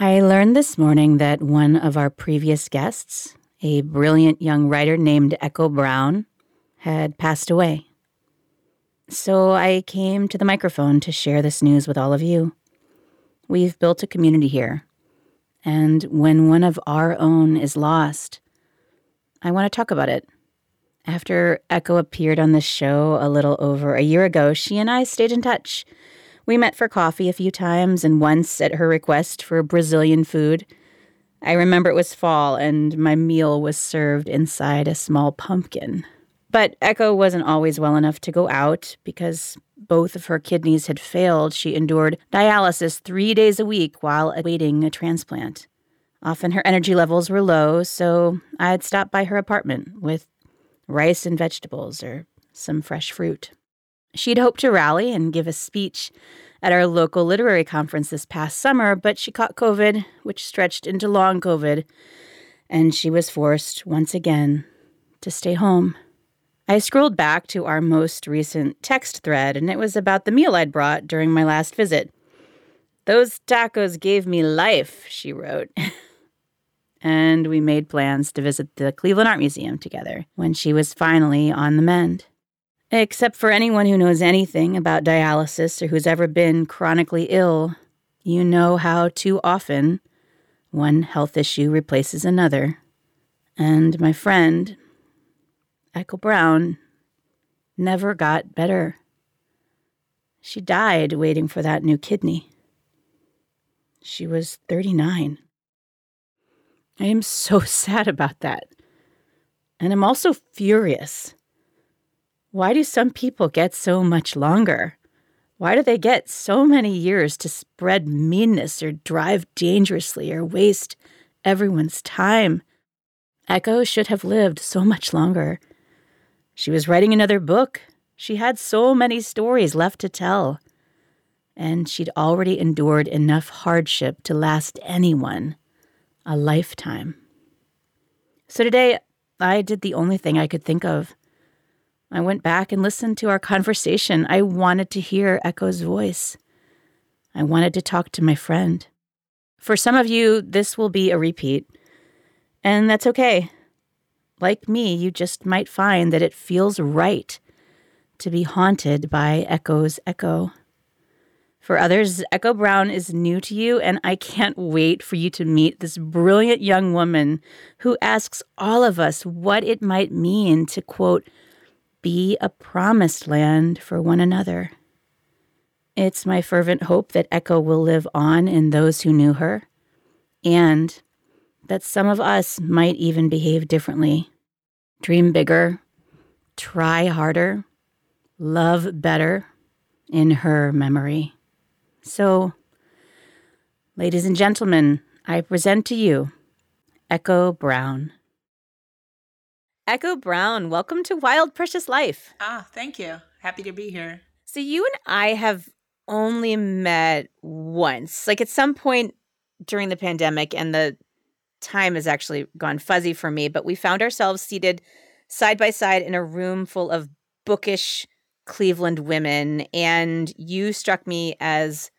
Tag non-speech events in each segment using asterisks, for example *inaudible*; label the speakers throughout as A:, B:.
A: I learned this morning that one of our previous guests, a brilliant young writer named Echo Brown, had passed away. So I came to the microphone to share this news with all of you. We've built a community here, and when one of our own is lost, I want to talk about it. After Echo appeared on this show a little over a year ago, she and I stayed in touch we met for coffee a few times and once at her request for Brazilian food. I remember it was fall and my meal was served inside a small pumpkin. But Echo wasn't always well enough to go out because both of her kidneys had failed. She endured dialysis three days a week while awaiting a transplant. Often her energy levels were low, so I'd stop by her apartment with rice and vegetables or some fresh fruit. She'd hoped to rally and give a speech at our local literary conference this past summer, but she caught COVID, which stretched into long COVID, and she was forced once again to stay home. I scrolled back to our most recent text thread, and it was about the meal I'd brought during my last visit. Those tacos gave me life, she wrote. *laughs* and we made plans to visit the Cleveland Art Museum together when she was finally on the mend. Except for anyone who knows anything about dialysis or who's ever been chronically ill, you know how too often one health issue replaces another. And my friend, Echo Brown, never got better. She died waiting for that new kidney. She was 39. I am so *laughs* sad about that. And I'm also furious. Why do some people get so much longer? Why do they get so many years to spread meanness or drive dangerously or waste everyone's time? Echo should have lived so much longer. She was writing another book. She had so many stories left to tell. And she'd already endured enough hardship to last anyone a lifetime. So today, I did the only thing I could think of. I went back and listened to our conversation. I wanted to hear Echo's voice. I wanted to talk to my friend. For some of you, this will be a repeat, and that's okay. Like me, you just might find that it feels right to be haunted by Echo's echo. For others, Echo Brown is new to you, and I can't wait for you to meet this brilliant young woman who asks all of us what it might mean to, quote, be a promised land for one another. It's my fervent hope that Echo will live on in those who knew her, and that some of us might even behave differently. Dream bigger, try harder, love better in her memory. So, ladies and gentlemen, I present to you Echo Brown. Echo Brown, welcome to Wild Precious Life.
B: Ah, thank you. Happy to be here.
A: So, you and I have only met once, like at some point during the pandemic, and the time has actually gone fuzzy for me, but we found ourselves seated side by side in a room full of bookish Cleveland women, and you struck me as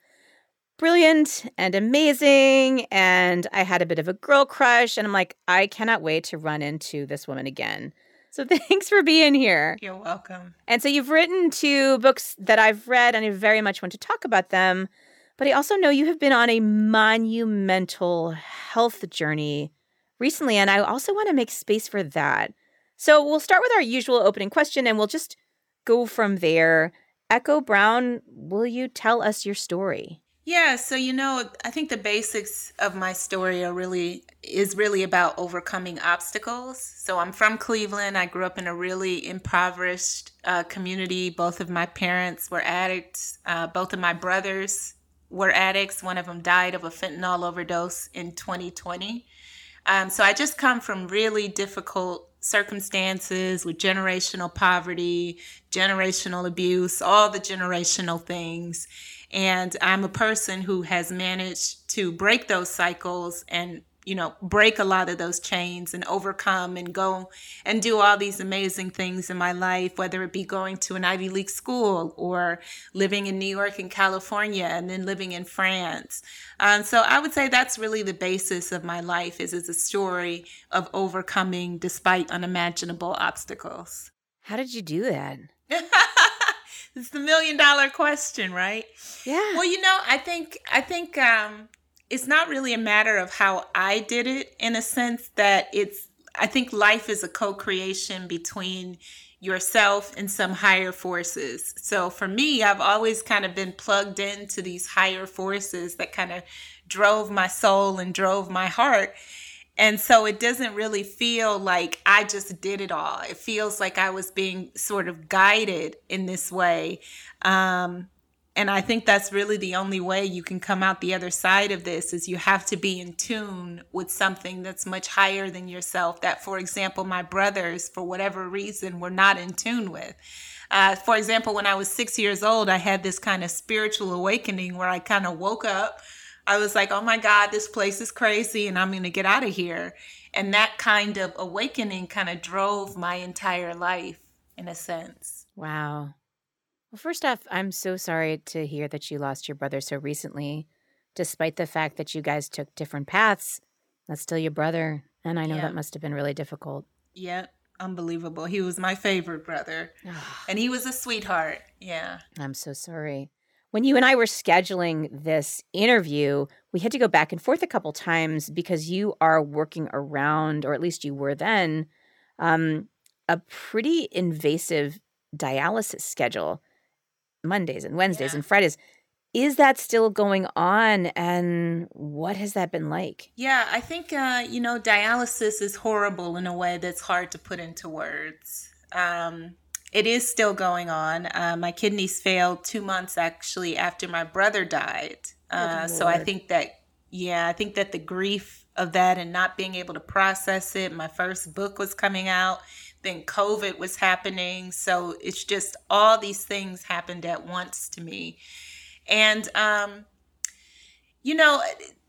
A: brilliant and amazing. And I had a bit of a girl crush. And I'm like, I cannot wait to run into this woman again. So *laughs* thanks for being here.
B: You're welcome.
A: And so you've written two books that I've read, and I very much want to talk about them. But I also know you have been on a monumental health journey recently, and I also want to make space for that. So we'll start with our usual opening question, and we'll just go from there. Echo Brown, will you tell us your story?
B: Yeah, so you know, I think the basics of my story are really is really about overcoming obstacles. So I'm from Cleveland. I grew up in a really impoverished uh, community. Both of my parents were addicts. Uh, both of my brothers were addicts. One of them died of a fentanyl overdose in 2020. Um, so I just come from really difficult circumstances with generational poverty, generational abuse, all the generational things. And I'm a person who has managed to break those cycles and you know, break a lot of those chains and overcome and go and do all these amazing things in my life, whether it be going to an Ivy League school or living in New York and California and then living in France. Um, so I would say that's really the basis of my life is it's a story of overcoming despite unimaginable obstacles.
A: How did you do that? *laughs*
B: it's the million dollar question, right?
A: Yeah.
B: Well, you know, I think I think um, it's not really a matter of how I did it in a sense that it's I think life is a co-creation between yourself and some higher forces. So for me, I've always kind of been plugged into these higher forces that kind of drove my soul and drove my heart. And so it doesn't really feel like I just did it all. It feels like I was being sort of guided in this way. Um, and I think that's really the only way you can come out the other side of this is you have to be in tune with something that's much higher than yourself that for example my brothers for whatever reason were not in tune with. Uh, for example, when I was six years old, I had this kind of spiritual awakening where I kind of woke up. I was like, oh my God, this place is crazy and I'm going to get out of here. And that kind of awakening kind of drove my entire life in a sense.
A: Wow. Well, first off, I'm so sorry to hear that you lost your brother so recently. Despite the fact that you guys took different paths, that's still your brother. And I know yeah. that must have been really difficult.
B: Yeah, unbelievable. He was my favorite brother. and he was a sweetheart. Yeah.
A: I'm so sorry. When you and I were scheduling this interview, we had to go back and forth a couple times because you are working around, or at least you were then, um, a pretty invasive dialysis schedule Mondays and Wednesdays yeah. and Fridays. Is that still going on? And what has that been like?
B: Yeah, I think, uh, you know, dialysis is horrible in a way that's hard to put into words. Um, it is still going on. Uh, my kidneys failed two months actually after my brother died. Uh, so I think that, yeah, I think that the grief of that and not being able to process it, my first book was coming out then COVID was happening. So it's just all these things happened at once to me. And, um, you know,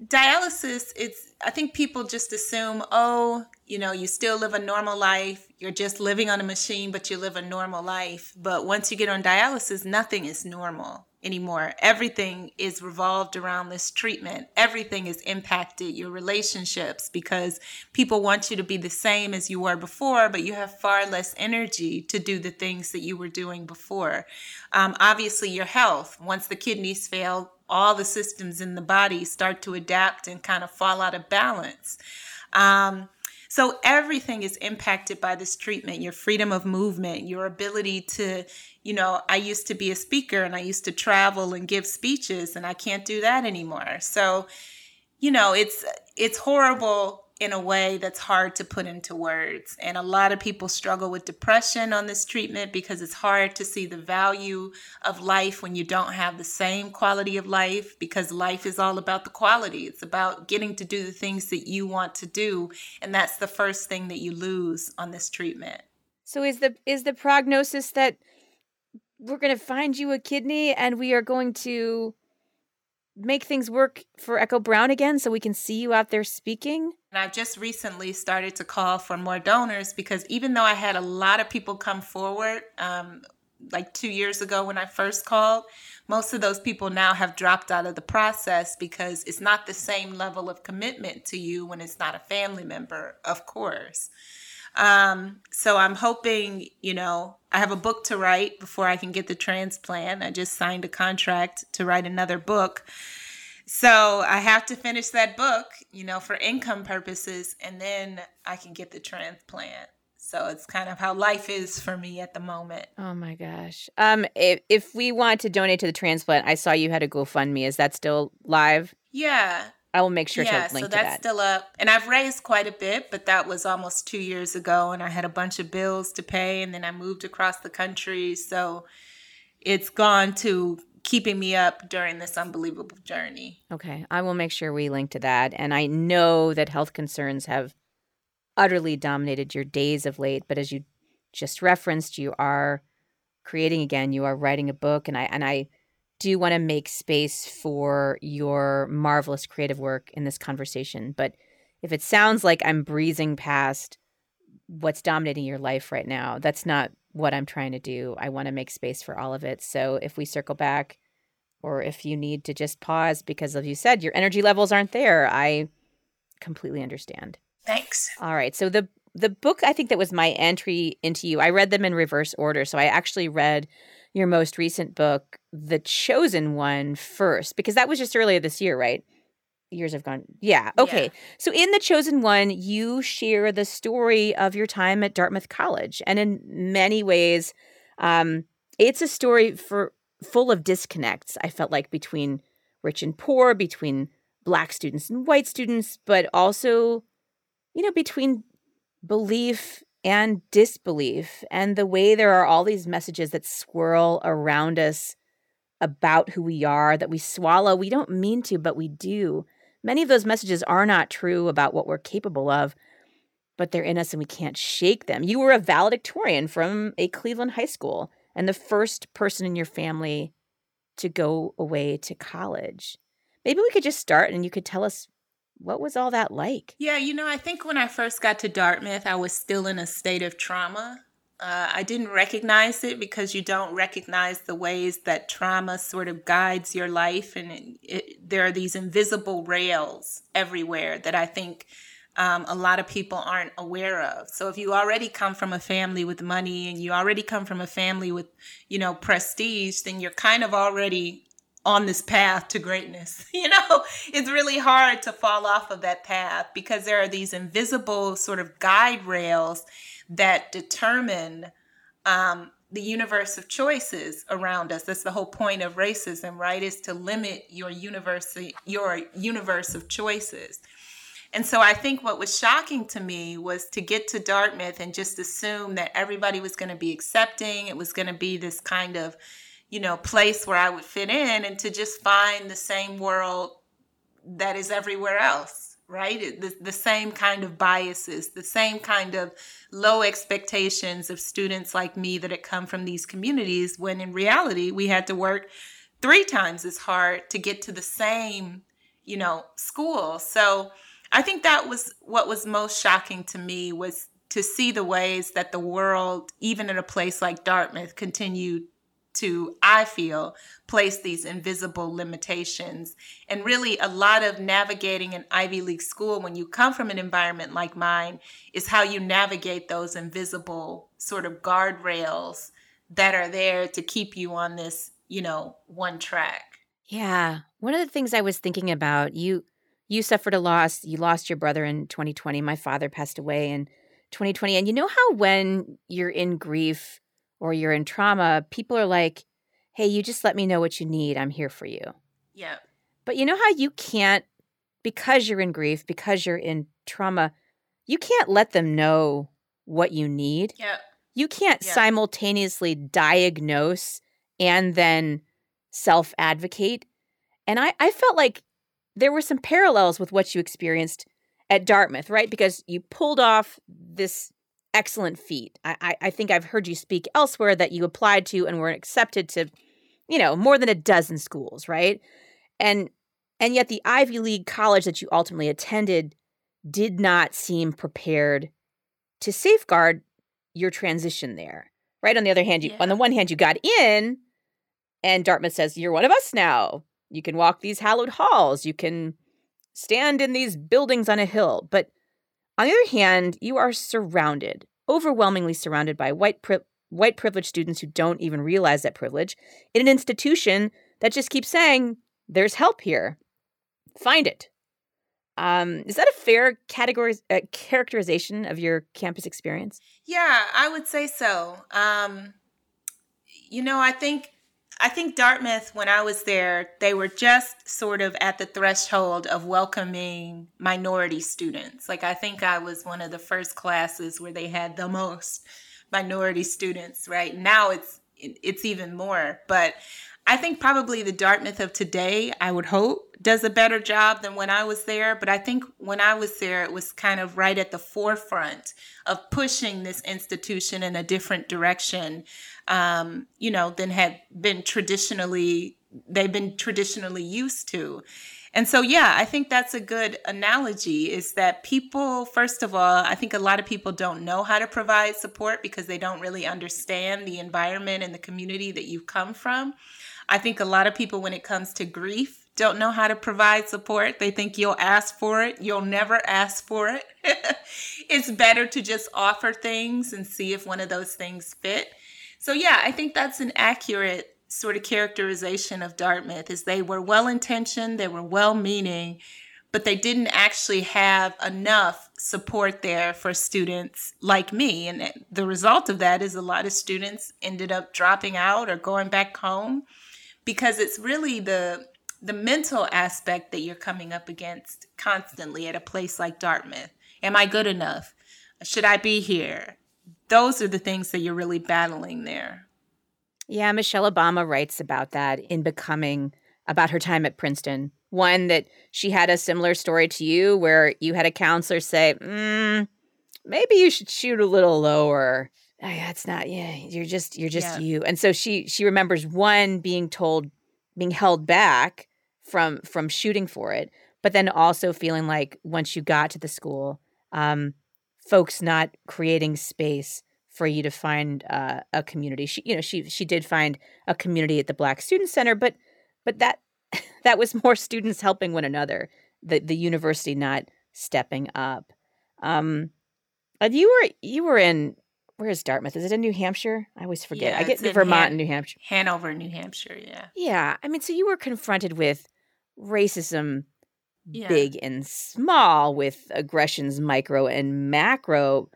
B: dialysis, it's, I think people just assume, oh, you know, you still live a normal life. You're just living on a machine, but you live a normal life. But once you get on dialysis, nothing is normal anymore. Everything is revolved around this treatment. Everything is impacted your relationships because people want you to be the same as you were before, but you have far less energy to do the things that you were doing before. Um, obviously, your health, once the kidneys fail, all the systems in the body start to adapt and kind of fall out of balance. Um, so everything is impacted by this treatment your freedom of movement, your ability to, you know, I used to be a speaker and I used to travel and give speeches, and I can't do that anymore. So, you know, it's it's horrible in a way that's hard to put into words. And a lot of people struggle with depression on this treatment because it's hard to see the value of life when you don't have the same quality of life because life is all about the quality. It's about getting to do the things that you want to do, and that's the first thing that you lose on this treatment.
A: So is the is the prognosis that we're going to find you a kidney and we are going to make things work for Echo Brown again so we can see you out there speaking?
B: And I've just recently started to call for more donors because even though I had a lot of people come forward, um, like two years ago when I first called, most of those people now have dropped out of the process because it's not the same level of commitment to you when it's not a family member, of course. Um, so I'm hoping, you know, I have a book to write before I can get the transplant. I just signed a contract to write another book. So I have to finish that book, you know, for income purposes, and then I can get the transplant. So it's kind of how life is for me at the moment.
A: Oh my gosh. Um if if we want to donate to the transplant, I saw you had a GoFundMe. Is that still live?
B: Yeah.
A: I will make sure
B: yeah,
A: to link
B: so that's
A: that.
B: still up. And I've raised quite a bit, but that was almost two years ago and I had a bunch of bills to pay and then I moved across the country. So it's gone to keeping me up during this unbelievable journey.
A: Okay. I will make sure we link to that. And I know that health concerns have utterly dominated your days of late, but as you just referenced, you are creating again, you are writing a book and I and I do want to make space for your marvelous creative work in this conversation. But if it sounds like I'm breezing past what's dominating your life right now, that's not what I'm trying to do. I want to make space for all of it. So if we circle back, or if you need to just pause because, as you said, your energy levels aren't there, I completely understand.
B: Thanks.
A: All right. So the the book I think that was my entry into you. I read them in reverse order. So I actually read your most recent book, The Chosen One, first because that was just earlier this year, right? Years have gone. Yeah. Okay.
B: Yeah.
A: So in The Chosen One, you share the story of your time at Dartmouth College, and in many ways, um, it's a story for full of disconnects. I felt like between rich and poor, between black students and white students, but also you know, between belief and disbelief, and the way there are all these messages that swirl around us about who we are that we swallow. We don't mean to, but we do. Many of those messages are not true about what we're capable of, but they're in us and we can't shake them. You were a valedictorian from a Cleveland high school and the first person in your family to go away to college. Maybe we could just start and you could tell us what was all that like?
B: Yeah, you know, I think when I first got to Dartmouth, I was still in a state of trauma. Uh, I didn't recognize it because you don't recognize the ways that trauma sort of guides your life. And it, it, there are these invisible rails everywhere that I think um, a lot of people aren't aware of. So if you already come from a family with money and you already come from a family with, you know, prestige, then you're kind of already on this path to greatness. *laughs* You know, it's really hard to fall off of that path because there are these invisible sort of guide rails that determine um, the universe of choices around us. That's the whole point of racism, right? Is to limit your universe, your universe of choices. And so I think what was shocking to me was to get to Dartmouth and just assume that everybody was going to be accepting. It was going to be this kind of you know, place where I would fit in and to just find the same world that is everywhere else, right? The, the same kind of biases, the same kind of low expectations of students like me that had come from these communities, when in reality, we had to work three times as hard to get to the same, you know, school. So I think that was what was most shocking to me was to see the ways that the world, even in a place like Dartmouth, continued to, I feel, place these invisible limitations. And really, a lot of navigating an Ivy League school when you come from an environment like mine is how you navigate those invisible sort of guardrails that are there to keep you on this, you know, one track.
A: Yeah. One of the things I was thinking about, you you suffered a loss. You lost your brother in 2020. My father passed away in 2020. And you know how when you're in grief, or you're in trauma, people are like, hey, you just let me know what you need. I'm here for you.
B: Yeah.
A: But you know how you can't, because you're in grief, because you're in trauma, you can't let them know what you need.
B: Yeah.
A: You can't
B: Yeah.
A: simultaneously diagnose and then self advocate. And I, I felt like there were some parallels with what you experienced at Dartmouth, right? Because you pulled off this excellent feat. I, I, I think I've heard you speak elsewhere that you applied to and were accepted to, you know, more than a dozen schools, right? And and yet the Ivy League college that you ultimately attended did not seem prepared to safeguard your transition there. Right? On the other hand, you on the one hand you got in and Dartmouth says you're one of us now. You can walk these hallowed halls, you can stand in these buildings on a hill, but on the other hand, you are surrounded, overwhelmingly surrounded by white pri- white privileged students who don't even realize that privilege in an institution that just keeps saying there's help here. Find it. Um, is that a fair category uh, characterization of your campus experience?
B: Yeah, I would say so. Um, you know, I think I think Dartmouth, when I was there, they were just sort of at the threshold of welcoming minority students. Like, I think I was one of the first classes where they had the most minority students, right? Now it's it's even more. But I think probably the Dartmouth of today, I would hope, does a better job than when I was there. But I think when I was there, it was kind of right at the forefront of pushing this institution in a different direction um, you know, than had been traditionally they've been traditionally used to. And so, yeah, I think that's a good analogy is that people, first of all, I think a lot of people don't know how to provide support because they don't really understand the environment and the community that you've come from. I think a lot of people, when it comes to grief, don't know how to provide support. They think you'll ask for it. You'll never ask for it. *laughs* it's better to just offer things and see if one of those things fit. So yeah, I think that's an accurate sort of characterization of Dartmouth is they were well intentioned, they were well meaning, but they didn't actually have enough support there for students like me. And the result of that is a lot of students ended up dropping out or going back home because it's really the the mental aspect that you're coming up against constantly at a place like Dartmouth. Am I good enough? Should I be here? those are the things that you're really battling there.
A: Yeah, Michelle Obama writes about that in Becoming about her time at Princeton. One that she had a similar story to you where you had a counselor say, mm, maybe you should shoot a little lower. Oh, yeah, it's not, yeah, you're just, you're just yeah. you. And so she, she remembers one being told, being held back from, from shooting for it, but then also feeling like once you got to the school, um, folks not creating space for you to find uh, a community. She, you know, she she did find a community at the Black Student Center, but but that *laughs* that was more students helping one another. The the university not stepping up. Um, you were you were in where is Dartmouth? Is it in New Hampshire? I always forget.
B: Yeah,
A: I get Vermont Han- and New Hampshire.
B: Hanover, New Hampshire. Yeah.
A: Yeah, I mean, so you were confronted with racism yeah. big and small with aggressions micro and macro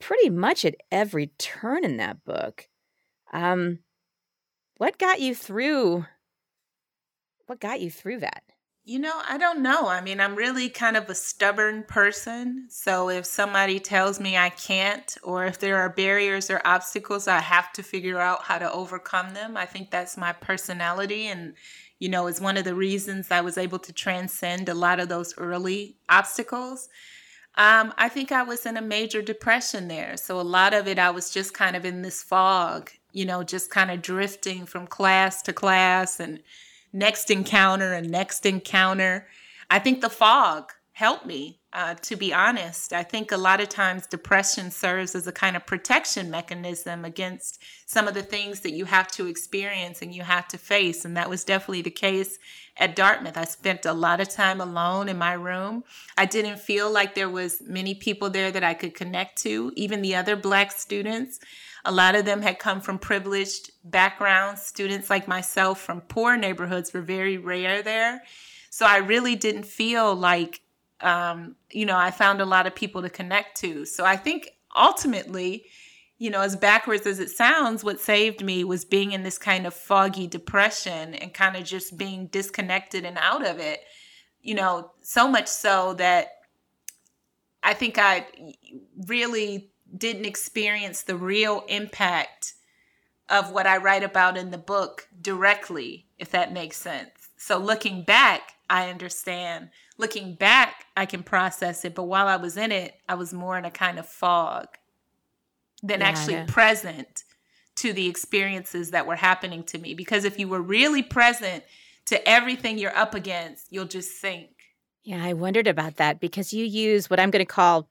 A: pretty much at every turn in that book. Um what got you through what got you through that?
B: You know, I don't know. I mean, I'm really kind of a stubborn person. So if somebody tells me I can't, or if there are barriers or obstacles, I have to figure out how to overcome them. I think that's my personality. And you know, is one of the reasons I was able to transcend a lot of those early obstacles. Um, I think I was in a major depression there. So a lot of it, I was just kind of in this fog, you know, just kind of drifting from class to class and next encounter and next encounter. I think the fog helped me uh, to be honest. I think a lot of times depression serves as a kind of protection mechanism against some of the things that you have to experience and you have to face. And that was definitely the case at Dartmouth. I spent a lot of time alone in my room. I didn't feel like there was many people there that I could connect to, even the other black students. A lot of them had come from privileged backgrounds. Students like myself from poor neighborhoods were very rare there. So I really didn't feel like um, you know, I found a lot of people to connect to. So I think ultimately, you know, as backwards as it sounds, what saved me was being in this kind of foggy depression and kind of just being disconnected and out of it. You know, so much so that I think I really didn't experience the real impact of what I write about in the book directly, if that makes sense. So looking back, I understand looking back, I can process it. But while I was in it, I was more in a kind of fog than yeah, actually present to the experiences that were happening to me. Because if you were really present to everything you're up against, you'll just sink.
A: Yeah, I wondered about that because you use what I'm going to call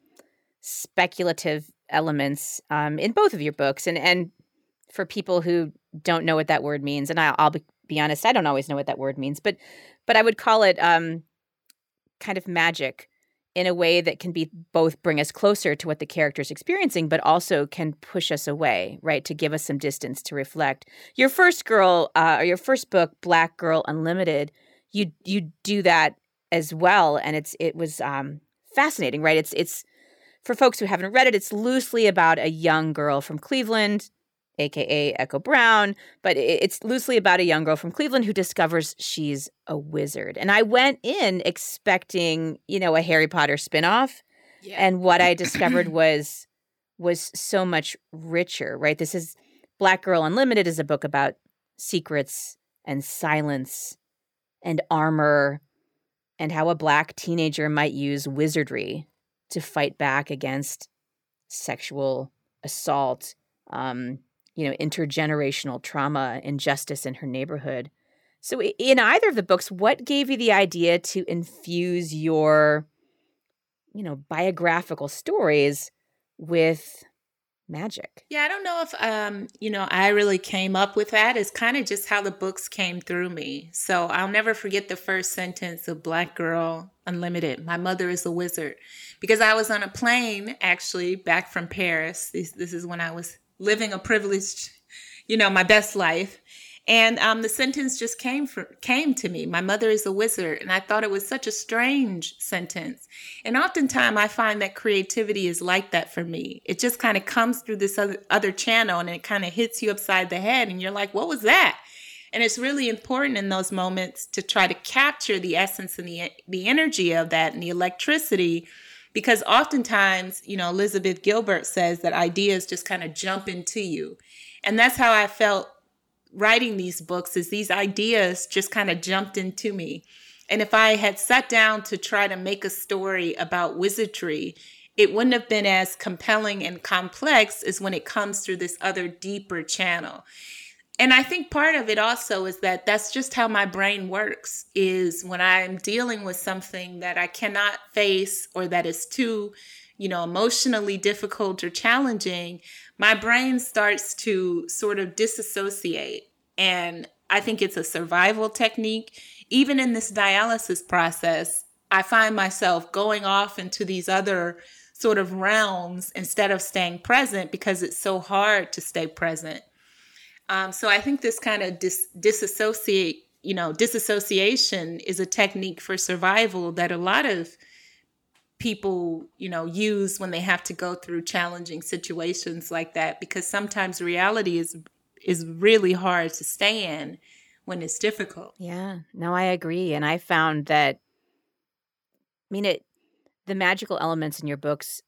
A: speculative elements um, in both of your books. And, and for people who don't know what that word means, and I'll, I'll be, honest, I don't always know what that word means, but but I would call it um, kind of magic in a way that can be both bring us closer to what the character's experiencing, but also can push us away, right? To give us some distance to reflect. Your first girl, uh, or your first book, Black Girl Unlimited, you you do that as well, and it's it was um, fascinating, right? It's it's for folks who haven't read it, it's loosely about a young girl from Cleveland, aka Echo Brown, but it's loosely about a young girl from Cleveland who discovers she's a wizard. And I went in expecting, you know, a Harry Potter spinoff, yeah. and what I discovered *laughs* was was so much richer, right? This is Black Girl Unlimited is a book about secrets and silence and armor and how a black teenager might use wizardry to fight back against sexual assault, um, you know, intergenerational trauma, injustice in her neighborhood. So, in either of the books, what gave you the idea to infuse your, you know, biographical stories with magic.
B: Yeah, I don't know if um, you know, I really came up with that. It's kind of just how the books came through me. So I'll never forget the first sentence of Black Girl Unlimited. My mother is a wizard. Because I was on a plane actually back from Paris. This this is when I was living a privileged, you know, my best life. And um, the sentence just came came to me. My mother is a wizard, and I thought it was such a strange sentence. And oftentimes, I find that creativity is like that for me. It just kind of comes through this other, other channel, and it kind of hits you upside the head, and you're like, "What was that?" And it's really important in those moments to try to capture the essence and the the energy of that and the electricity because oftentimes, you know, Elizabeth Gilbert says that ideas just kind of jump into you. And that's how I felt writing these books is these ideas just kind of jumped into me. And if I had sat down to try to make a story about wizardry, it wouldn't have been as compelling and complex as when it comes through this other deeper channel. And I think part of it also is that that's just how my brain works is when I'm dealing with something that I cannot face or that is too, you know, emotionally difficult or challenging, my brain starts to sort of disassociate. And I think it's a survival technique. Even in this dialysis process, I find myself going off into these other sort of realms instead of staying present because it's so hard to stay present. Um, so I think this kind of dis- disassociate, you know, disassociation is a technique for survival that a lot of people you know use when they have to go through challenging situations like that because sometimes reality is is really hard to stay in when it's difficult.
A: Yeah. No i agree and i found that i mean it the magical elements in your books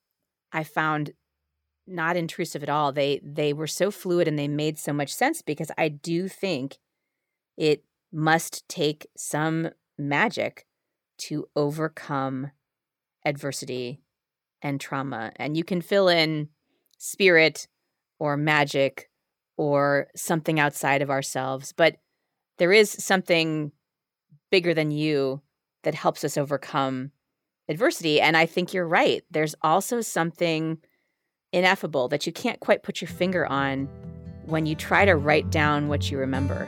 A: i found not intrusive at all. They they were so fluid and they made so much sense because i do think it must take some magic to overcome adversity and trauma. And you can fill in spirit or magic or something outside of ourselves. But there is something bigger than you that helps us overcome adversity. And I think you're right. There's also something ineffable that you can't quite put your finger on when you try to write down what you remember.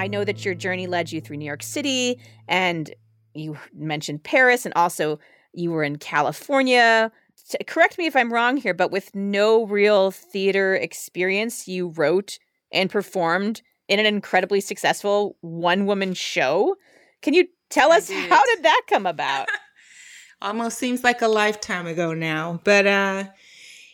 A: I know that your journey led you through New York City and you mentioned Paris and also you were in California. Correct me if I'm wrong here, but with no real theater experience, you wrote and performed in an incredibly successful one woman show. Can you tell us did. how did that come about? *laughs*
B: Almost seems like a lifetime ago now, but uh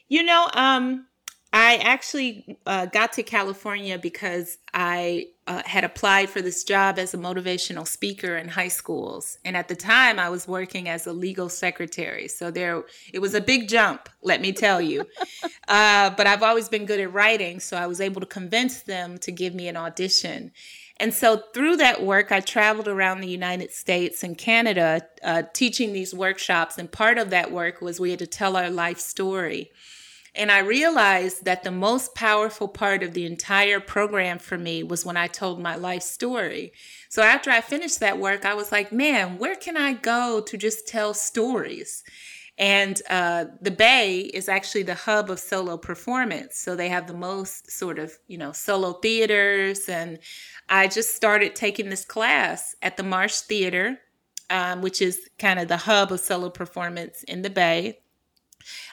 B: you know, um I actually uh, got to California because I uh, had applied for this job as a motivational speaker in high schools, and at the time I was working as a legal secretary. So there, it was a big jump, let me tell you. *laughs* uh, but I've always been good at writing, so I was able to convince them to give me an audition. And so through that work, I traveled around the United States and Canada uh, teaching these workshops. And part of that work was we had to tell our life story. And I realized that the most powerful part of the entire program for me was when I told my life story. So after I finished that work, I was like, man, where can I go to just tell stories? And uh, the Bay is actually the hub of solo performance. So they have the most sort of, you know, solo theaters. And I just started taking this class at the Marsh Theater, um, which is kind of the hub of solo performance in the Bay.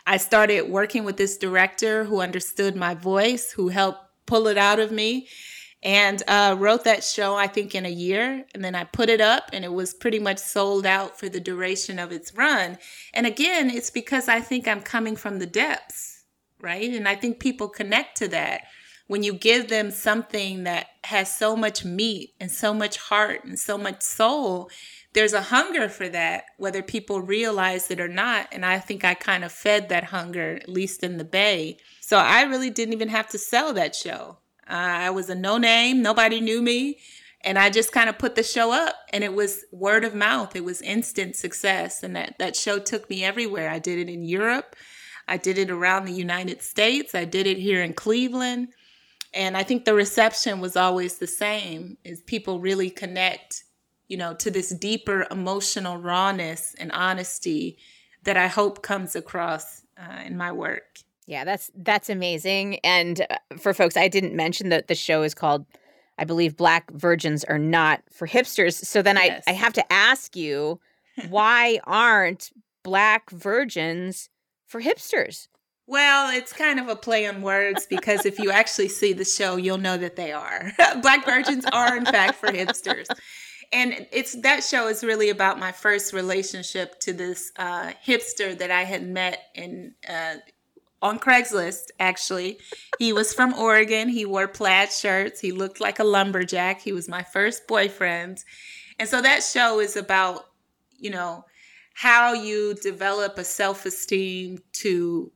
B: I started working with this director who understood my voice, who helped pull it out of me and uh, wrote that show i think in a year. And then i put it up and it was pretty much sold out for the duration of its run. And again it's because i think i'm coming from the depths right? And i think people connect to that. When you give them something that has so much meat and so much heart and so much soul there's a hunger for that whether people realize it or not and i think i kind of fed that hunger at least in the bay so i really didn't even have to sell that show I was a no name, nobody knew me. And I just kind of put the show up and it was word of mouth. It was instant success. And that, that show took me everywhere. I did it in Europe. I did it around the United States. I did it here in Cleveland. And I think the reception was always the same is people really connect, you know, to this deeper emotional rawness and honesty that I hope comes across uh, in my work.
A: Yeah, that's that's amazing. And uh, for folks, I didn't mention that the show is called, I believe, Black Virgins Are Not for Hipsters. So then yes. I, I have to ask you, *laughs* why aren't black virgins for hipsters?
B: Well, it's kind of a play on words because if you actually see the show, you'll know that they are. *laughs* black virgins are, in fact, for *laughs* hipsters. And it's that show is really about my first relationship to this uh, hipster that I had met in uh, on Craigslist, actually. He was from Oregon. He wore plaid shirts. He looked like a lumberjack. He was my first boyfriend. And so that show is about, you know, how you develop a self esteem to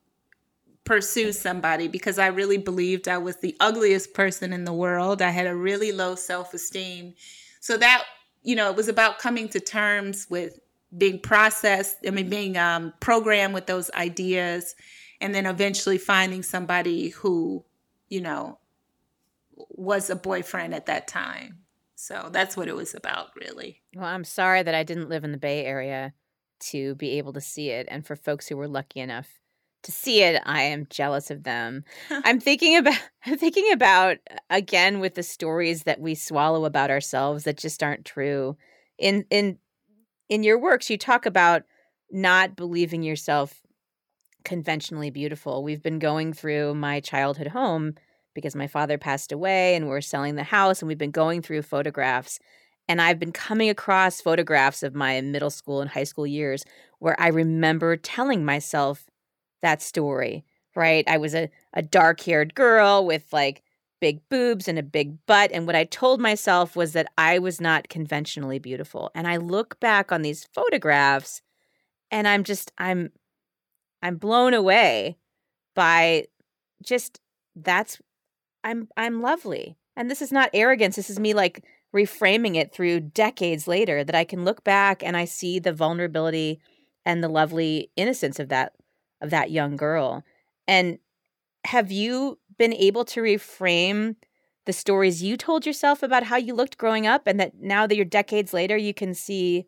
B: pursue somebody because I really believed I was the ugliest person in the world. I had a really low self esteem. So that, you know, it was about coming to terms with being processed, I mean, being um, programmed with those ideas and then eventually finding somebody who, you know, was a boyfriend at that time. So that's what it was about, really.
A: Well, I'm sorry that I didn't live in the Bay Area to be able to see it. And for folks who were lucky enough to see it, I am jealous of them. I'm thinking about *laughs* I'm thinking about uh, again with the stories that we swallow about ourselves that just aren't true. In in in your works, you talk about not believing yourself conventionally beautiful. We've been going through my childhood home because my father passed away and we're selling the house and we've been going through photographs and I've been coming across photographs of my middle school and high school years where I remember telling myself that story, right? I was a, a dark haired girl with like big boobs and a big butt. And what I told myself was that I was not conventionally beautiful. And I look back on these photographs and I'm just, I'm I'm blown away by just that's I'm I'm lovely. And this is not arrogance. This is me like reframing it through decades later that I can look back and I see the vulnerability and the lovely innocence of that of that young girl. And have you been able to reframe the stories you told yourself about how you looked growing up and that now that you're decades later you can see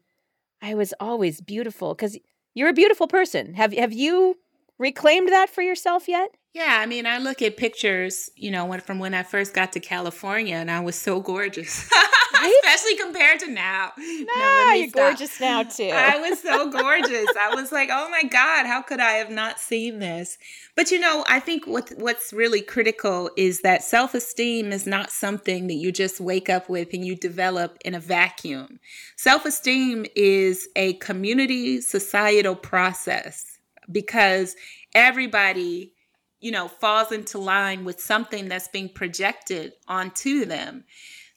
A: I was always beautiful cuz you're a beautiful person. Have have you reclaimed that for yourself yet?
B: Yeah, I mean, I look at pictures, you know, when, from when I first got to California, and I was so gorgeous, *laughs* right? especially compared to now.
A: No, no you're stop. gorgeous now too.
B: I was so gorgeous. I was like, oh my god, how could I have not seen this? But you know, I think what what's really critical is that self esteem is not something that you just wake up with and you develop in a vacuum. Self esteem is a community societal process because everybody you know, falls into line with something that's being projected onto them.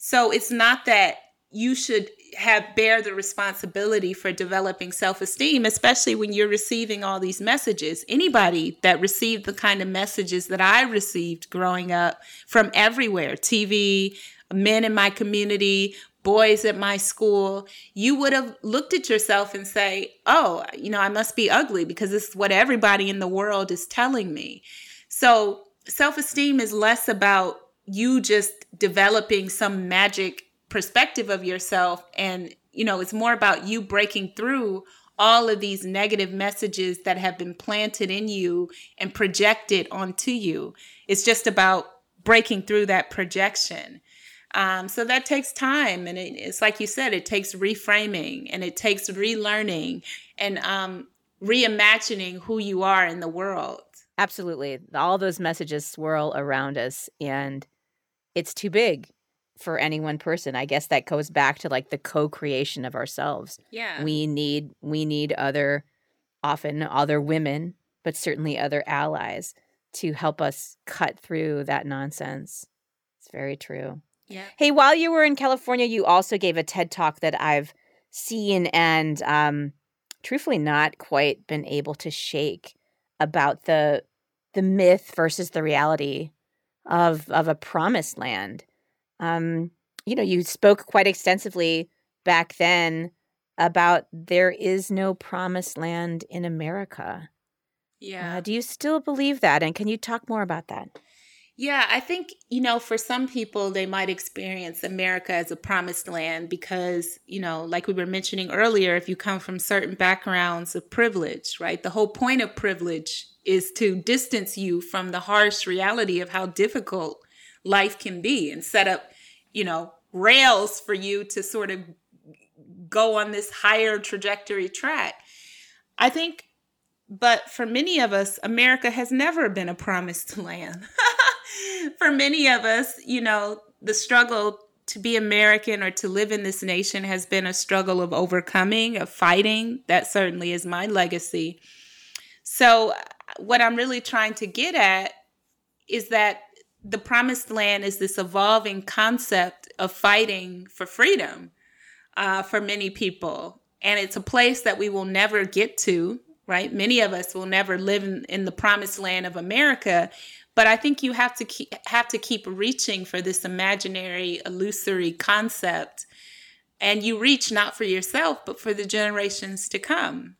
B: So it's not that, you should have bear the responsibility for developing self-esteem especially when you're receiving all these messages. Anybody that received the kind of messages that i received growing up from everywhere tv men in my community boys at my school you would have looked at yourself and say oh you know i must be ugly because this is what everybody in the world is telling me. So self-esteem is less about you just developing some magic perspective of yourself. And you know it's more about you breaking through all of these negative messages that have been planted in you and projected onto you. It's just about breaking through that projection. Um, so that takes time and it, it's like you said it takes reframing and it takes relearning and um, reimagining who you are in the world.
A: Absolutely. All those messages swirl around us and it's too big for any one person. I guess that goes back to like the co-creation of ourselves.
B: Yeah.
A: We need we need other often other women, but certainly other allies to help us cut through that nonsense. It's very true.
B: Yeah.
A: Hey, while you were in California, you also gave a TED talk that I've seen and um truthfully not quite been able to shake about the the myth versus the reality of of a promised land um, you know, you spoke quite extensively back then about there is no promised land in America.
B: Yeah.
A: Uh, do you still believe that? And can you talk more about that?
B: Yeah, I think, you know, for some people, they might experience America as a promised land because, you know, like we were mentioning earlier, if you come from certain backgrounds of privilege, right? The whole point of privilege is to distance you from the harsh reality of how difficult life can be and set up you know, rails for you to sort of go on this higher trajectory track. I think, but for many of us, America has never been a promised *laughs* land. *laughs* for many of us, you know, the struggle to be American or to live in this nation has been a struggle of overcoming, of fighting. That certainly is my legacy. So, what I'm really trying to get at is that the promised land is this evolving concept of fighting for freedom uh, for many people. And it's a place that we will never get to, right? Many of us will never live in, in the promised land of America. But I think you have to keep, have to keep reaching for this imaginary, illusory concept. And you reach not for yourself, but for the generations to come.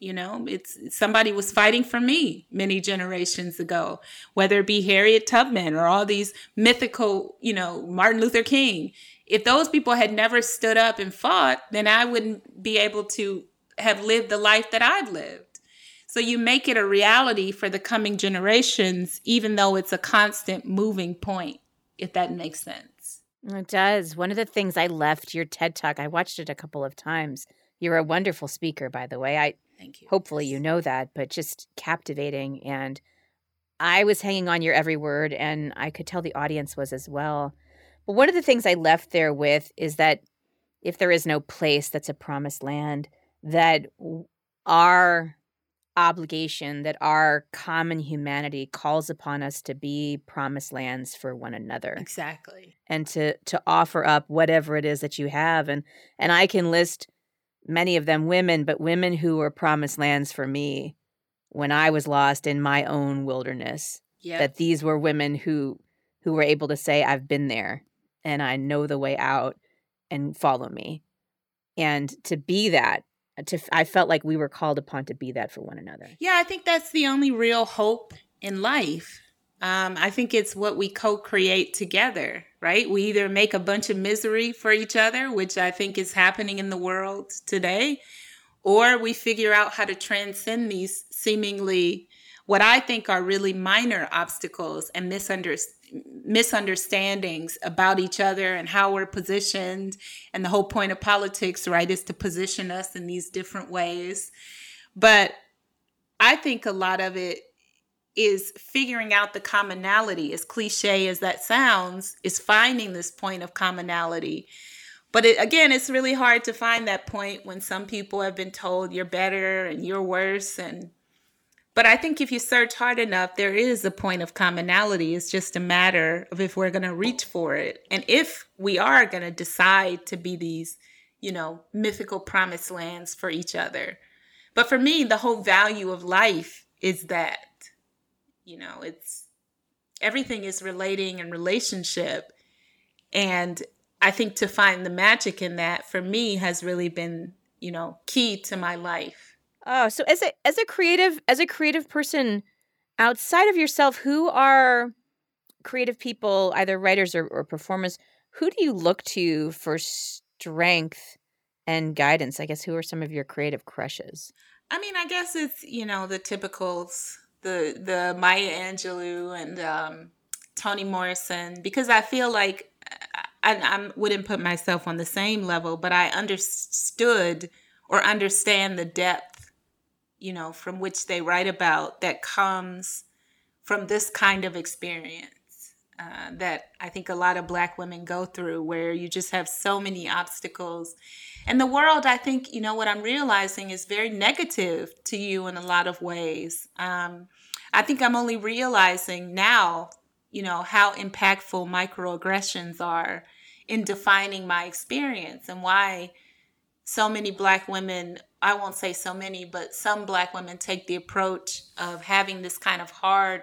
B: You know, it's somebody was fighting for me many generations ago, whether it be Harriet Tubman or all these mythical, you know, Martin Luther King. If those people had never stood up and fought, then I wouldn't be able to have lived the life that I've lived. So you make it a reality for the coming generations, even though it's a constant moving point, if that makes sense.
A: It does. One of the things I left your TED Talk, I watched it a couple of times. You're a wonderful speaker, by the way. I
B: Thank you.
A: Hopefully, you know that, but just captivating. And I was hanging on your every word, and I could tell the audience was as well. But one of the things I left there with is that if there is no place that's a promised land, that our obligation, that our common humanity calls upon us to be promised lands for one another.
B: Exactly.
A: And to to offer up whatever it is that you have. And and I can list many of them women, but women who were promised lands for me when I was lost in my own wilderness.
B: Yeah.
A: That these were women who who were able to say, I've been there and I know the way out and follow me. And to be that, uh, to I felt like we were called upon to be that for one another.
B: Yeah, I think that's the only real hope in life. Um, I think it's what we co create together, right? We either make a bunch of misery for each other, which I think is happening in the world today, or we figure out how to transcend these seemingly what I think are really minor obstacles and misunderstandings about each other and how we're positioned. And the whole point of politics, right, is to position us in these different ways. But I think a lot of it is figuring out the commonality, as cliche as that sounds, is finding this point of commonality. But it, again, it's really hard to find that point when some people have been told you're better and you're worse. And But I think if you search hard enough, there is a point of commonality. It's just a matter of if we're going to reach for it. And if we are going to decide to be these, you know, mythical promised lands for each other. But for me, the whole value of life is that, you know, it's everything is relating and relationship. And I think to find the magic in that for me has really been, you know, key to my life.
A: Oh, so as a as a creative as a creative person outside of yourself, who are creative people, either writers or, or performers, who do you look to for strength and guidance? I guess who are some of your creative crushes?
B: I mean, I guess it's you know the typicals, the the Maya Angelou and um, Toni Morrison, because I feel like I, I wouldn't put myself on the same level, but I understood or understand the depth you know, from which they write about that comes from this kind of experience uh, that I think a lot of Black women go through, where you just have so many obstacles. And the world, I think, you know, what I'm realizing is very negative to you in a lot of ways. Um, I think I'm only realizing now, you know, how impactful microaggressions are in defining my experience and why so many Black women I won't say so many, but some black women take the approach of having this kind of hard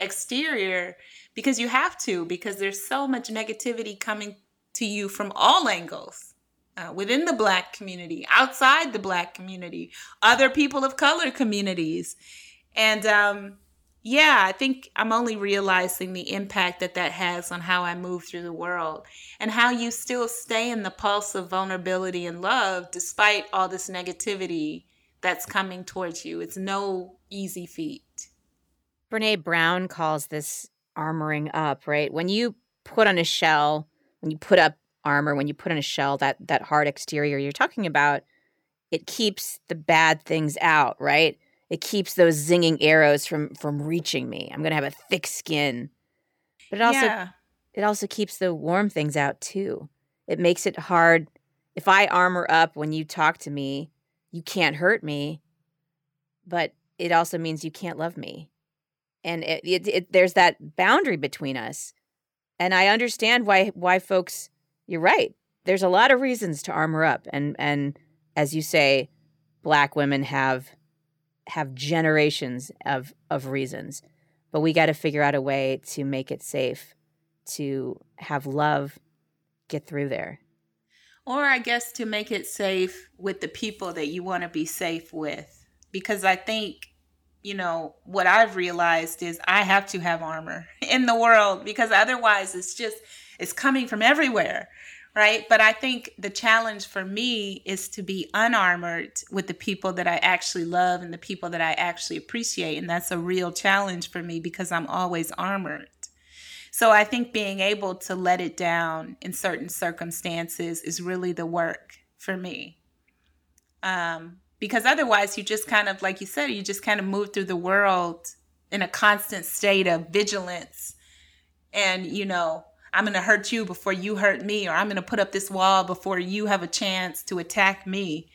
B: exterior because you have to, because there's so much negativity coming to you from all angles uh, within the black community, outside the black community, other people of color communities. And um, yeah, I think I'm only realizing the impact that that has on how I move through the world and how you still stay in the pulse of vulnerability and love despite all this negativity that's coming towards you. It's no easy feat.
A: Brene Brown calls this armoring up, right? When you put on a shell, when you put up armor, when you put on a shell, that that hard exterior you're talking about, it keeps the bad things out, right? it keeps those zinging arrows from from reaching me. I'm gonna have a thick skin, but it also yeah. it also keeps the warm things out too. It makes it hard. If I armor up when you talk to me, you can't hurt me, but it also means you can't love me, and it, it, it there's that boundary between us. And I understand why why folks. You're right. There's a lot of reasons to armor up, and and as you say, black women have have generations of of reasons but we got to figure out a way to make it safe to have love get through there
B: or i guess to make it safe with the people that you want to be safe with because i think you know what i've realized is i have to have armor *laughs* in the world because otherwise it's just it's coming from everywhere right? But I think the challenge for me is to be unarmored with the people that I actually love and the people that I actually appreciate. And that's a real challenge for me because I'm always armored. So I think being able to let it down in certain circumstances is really the work for me. Um, because otherwise, you just kind of, like you said, you just kind of move through the world in a constant state of vigilance and, you know, I'm going to hurt you before you hurt me, or I'm going to put up this wall before you have a chance to attack me.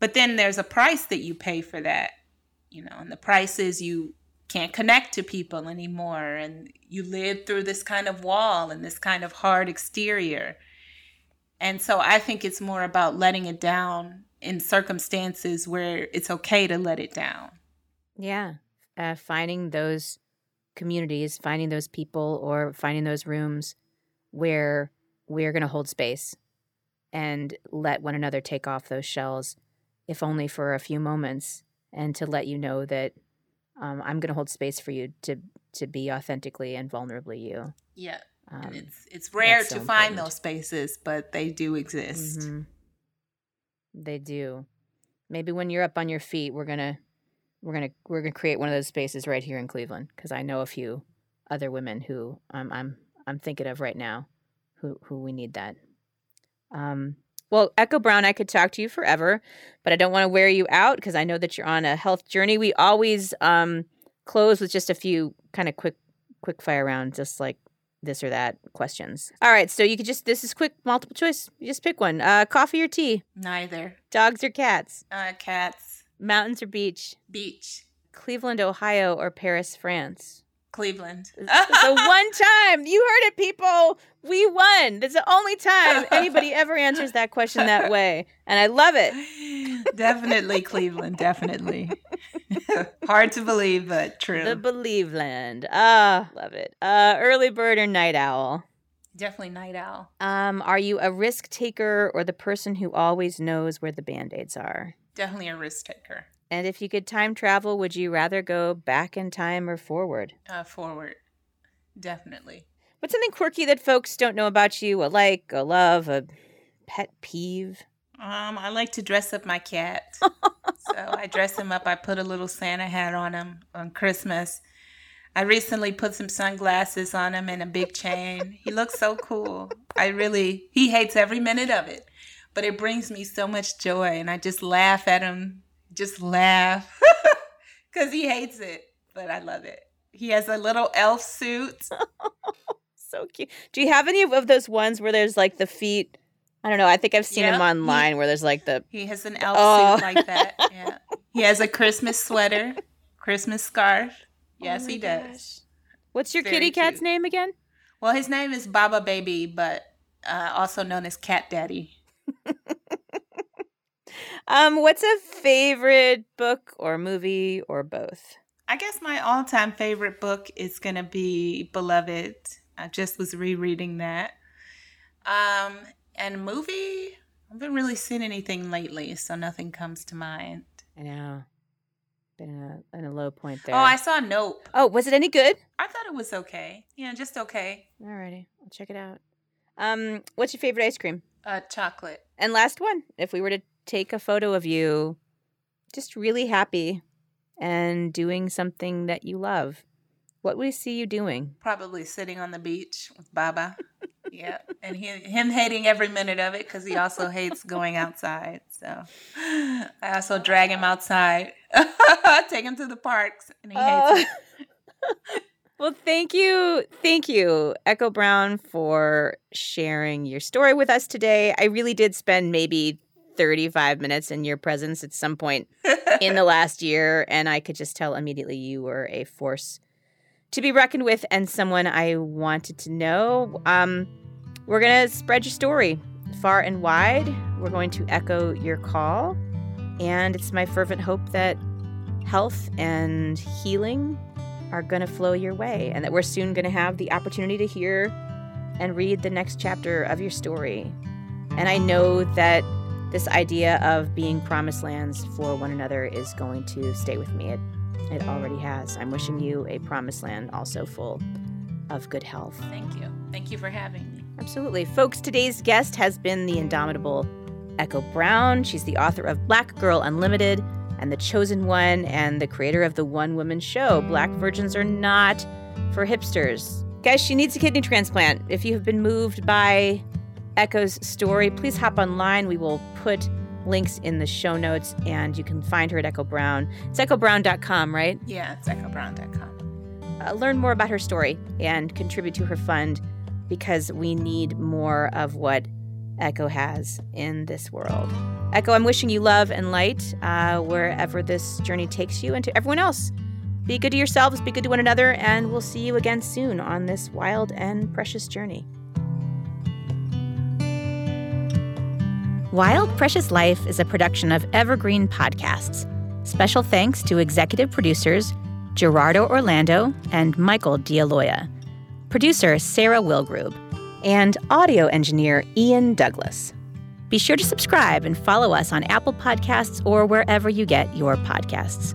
B: But then there's a price that you pay for that, you know, and the price is you can't connect to people anymore, and you live through this kind of wall and this kind of hard exterior. And so I think it's more about letting it down in circumstances where it's okay to let it down.
A: Yeah. Uh, finding those communities, finding those people or finding those rooms where we're going to hold space and let one another take off those shells, if only for a few moments, and to let you know that um, I'm going to hold space for you to to be authentically and vulnerably you.
B: Yeah, um, it's it's rare to find those spaces, but they do exist. Mm-hmm.
A: They do. Maybe when you're up on your feet, we're gonna we're gonna we're gonna create one of those spaces right here in Cleveland because I know a few other women who I'm I'm I'm thinking of right now who who we need that. Um, well, Echo Brown, I could talk to you forever, but I don't want to wear you out because I know that you're on a health journey. We always um, close with just a few kind of quick quick fire rounds, just like this or that questions. All right, so you could just this is quick multiple choice. You just pick one. Uh, coffee or tea?
B: Neither.
A: Dogs or cats?
B: Uh, cats.
A: Mountains or beach?
B: Beach.
A: Cleveland, Ohio, or Paris, France?
B: Cleveland.
A: the *laughs* one time you heard it, people. We won. That's the only time *laughs* anybody ever answers that question that way, and I love it. *laughs*
B: definitely Cleveland. Definitely. Hard to believe, but true.
A: The Believeland. Ah, love it. Uh, early bird or night owl?
B: Definitely night owl.
A: Um, are you a risk taker or the person who always knows where the band aids are?
B: Definitely a risk taker.
A: And if you could time travel, would you rather go back in time or forward?
B: Uh, forward. Definitely.
A: What's something quirky that folks don't know about you? A like, a love, a pet peeve?
B: Um, I like to dress up my cat. so *laughs* I dress him up. I put a little Santa hat on him on Christmas. I recently put some sunglasses on him and a big chain. He looks so cool. I really, he hates every minute of it, but it brings me so much joy. And I just laugh at him just laugh *laughs* because he hates it, but I love it. He has a little elf suit. *laughs*
A: so cute. Do you have any of those ones where there's like the feet? I don't know. I think I've seen him online he, where there's like the.
B: He has an elf oh. suit like that. Yeah. He has a Christmas sweater, Christmas scarf. Yes, oh he gosh. does.
A: What's your Very kitty cat's cute. name again?
B: Well, his name is Baba Baby, but uh, also known as Cat Daddy. *laughs*
A: Um, what's a favorite book or movie or both?
B: I guess my all-time favorite book is gonna be Beloved. I just was rereading that. Um, and movie, I haven't really seen anything lately, so nothing comes to mind.
A: I know. Been in a, in a low point there.
B: Oh, I saw Nope.
A: Oh, was it any good?
B: I thought it was okay. Yeah, just okay.
A: Alrighty, I'll check it out. Um, what's your favorite ice cream?
B: Uh, chocolate.
A: And last one, if we were to take a photo of you just really happy and doing something that you love, what we see you doing?
B: Probably sitting on the beach with Baba. yeah. And he, him hating every minute of it because he also hates going outside. So I also drag him outside, *laughs* take him to the parks, and he hates uh, it. *laughs*
A: well, thank you. Thank you, Echo Brown, for sharing your story with us today. I really did spend maybe 35 minutes in your presence at some point *laughs* in the last year. And I could just tell immediately you were a force to be reckoned with and someone I wanted to know. Um, we're going to spread your story far and wide. We're going to echo your call. And it's my fervent hope that health and healing are going to flow your way and that we're soon going to have the opportunity to hear and read the next chapter of your story. And I know that this idea of being promised lands for one another is going to stay with me. It, it already has. I'm wishing you a promised land also full of good health.
B: Thank you. Thank you for having me.
A: Absolutely. Folks, today's guest has been the indomitable Echo Brown. She's the author of Black Girl Unlimited and The Chosen One and the creator of the one woman show, Black Virgins Are Not for Hipsters. Guys, she needs a kidney transplant. If you have been moved by Echo's story, please hop online. We will put links in the show notes and you can find her at Echo Brown. It's echobrown.com, right?
B: Yeah, it's echobrown.com.
A: Uh, learn more about her story and contribute to her fund because we need more of what Echo has in this world. Echo, I'm wishing you love and light uh, wherever this journey takes you and to everyone else. Be good to yourselves, be good to one another, and we'll see you again soon on this wild and precious journey. Wild Precious Life is a production of Evergreen Podcasts. Special thanks to executive producers Gerardo Orlando and Michael D'Aloia, producer Sarah Wilgrube, and audio engineer Ian Douglas. Be sure to subscribe and follow us on Apple Podcasts or wherever you get your podcasts.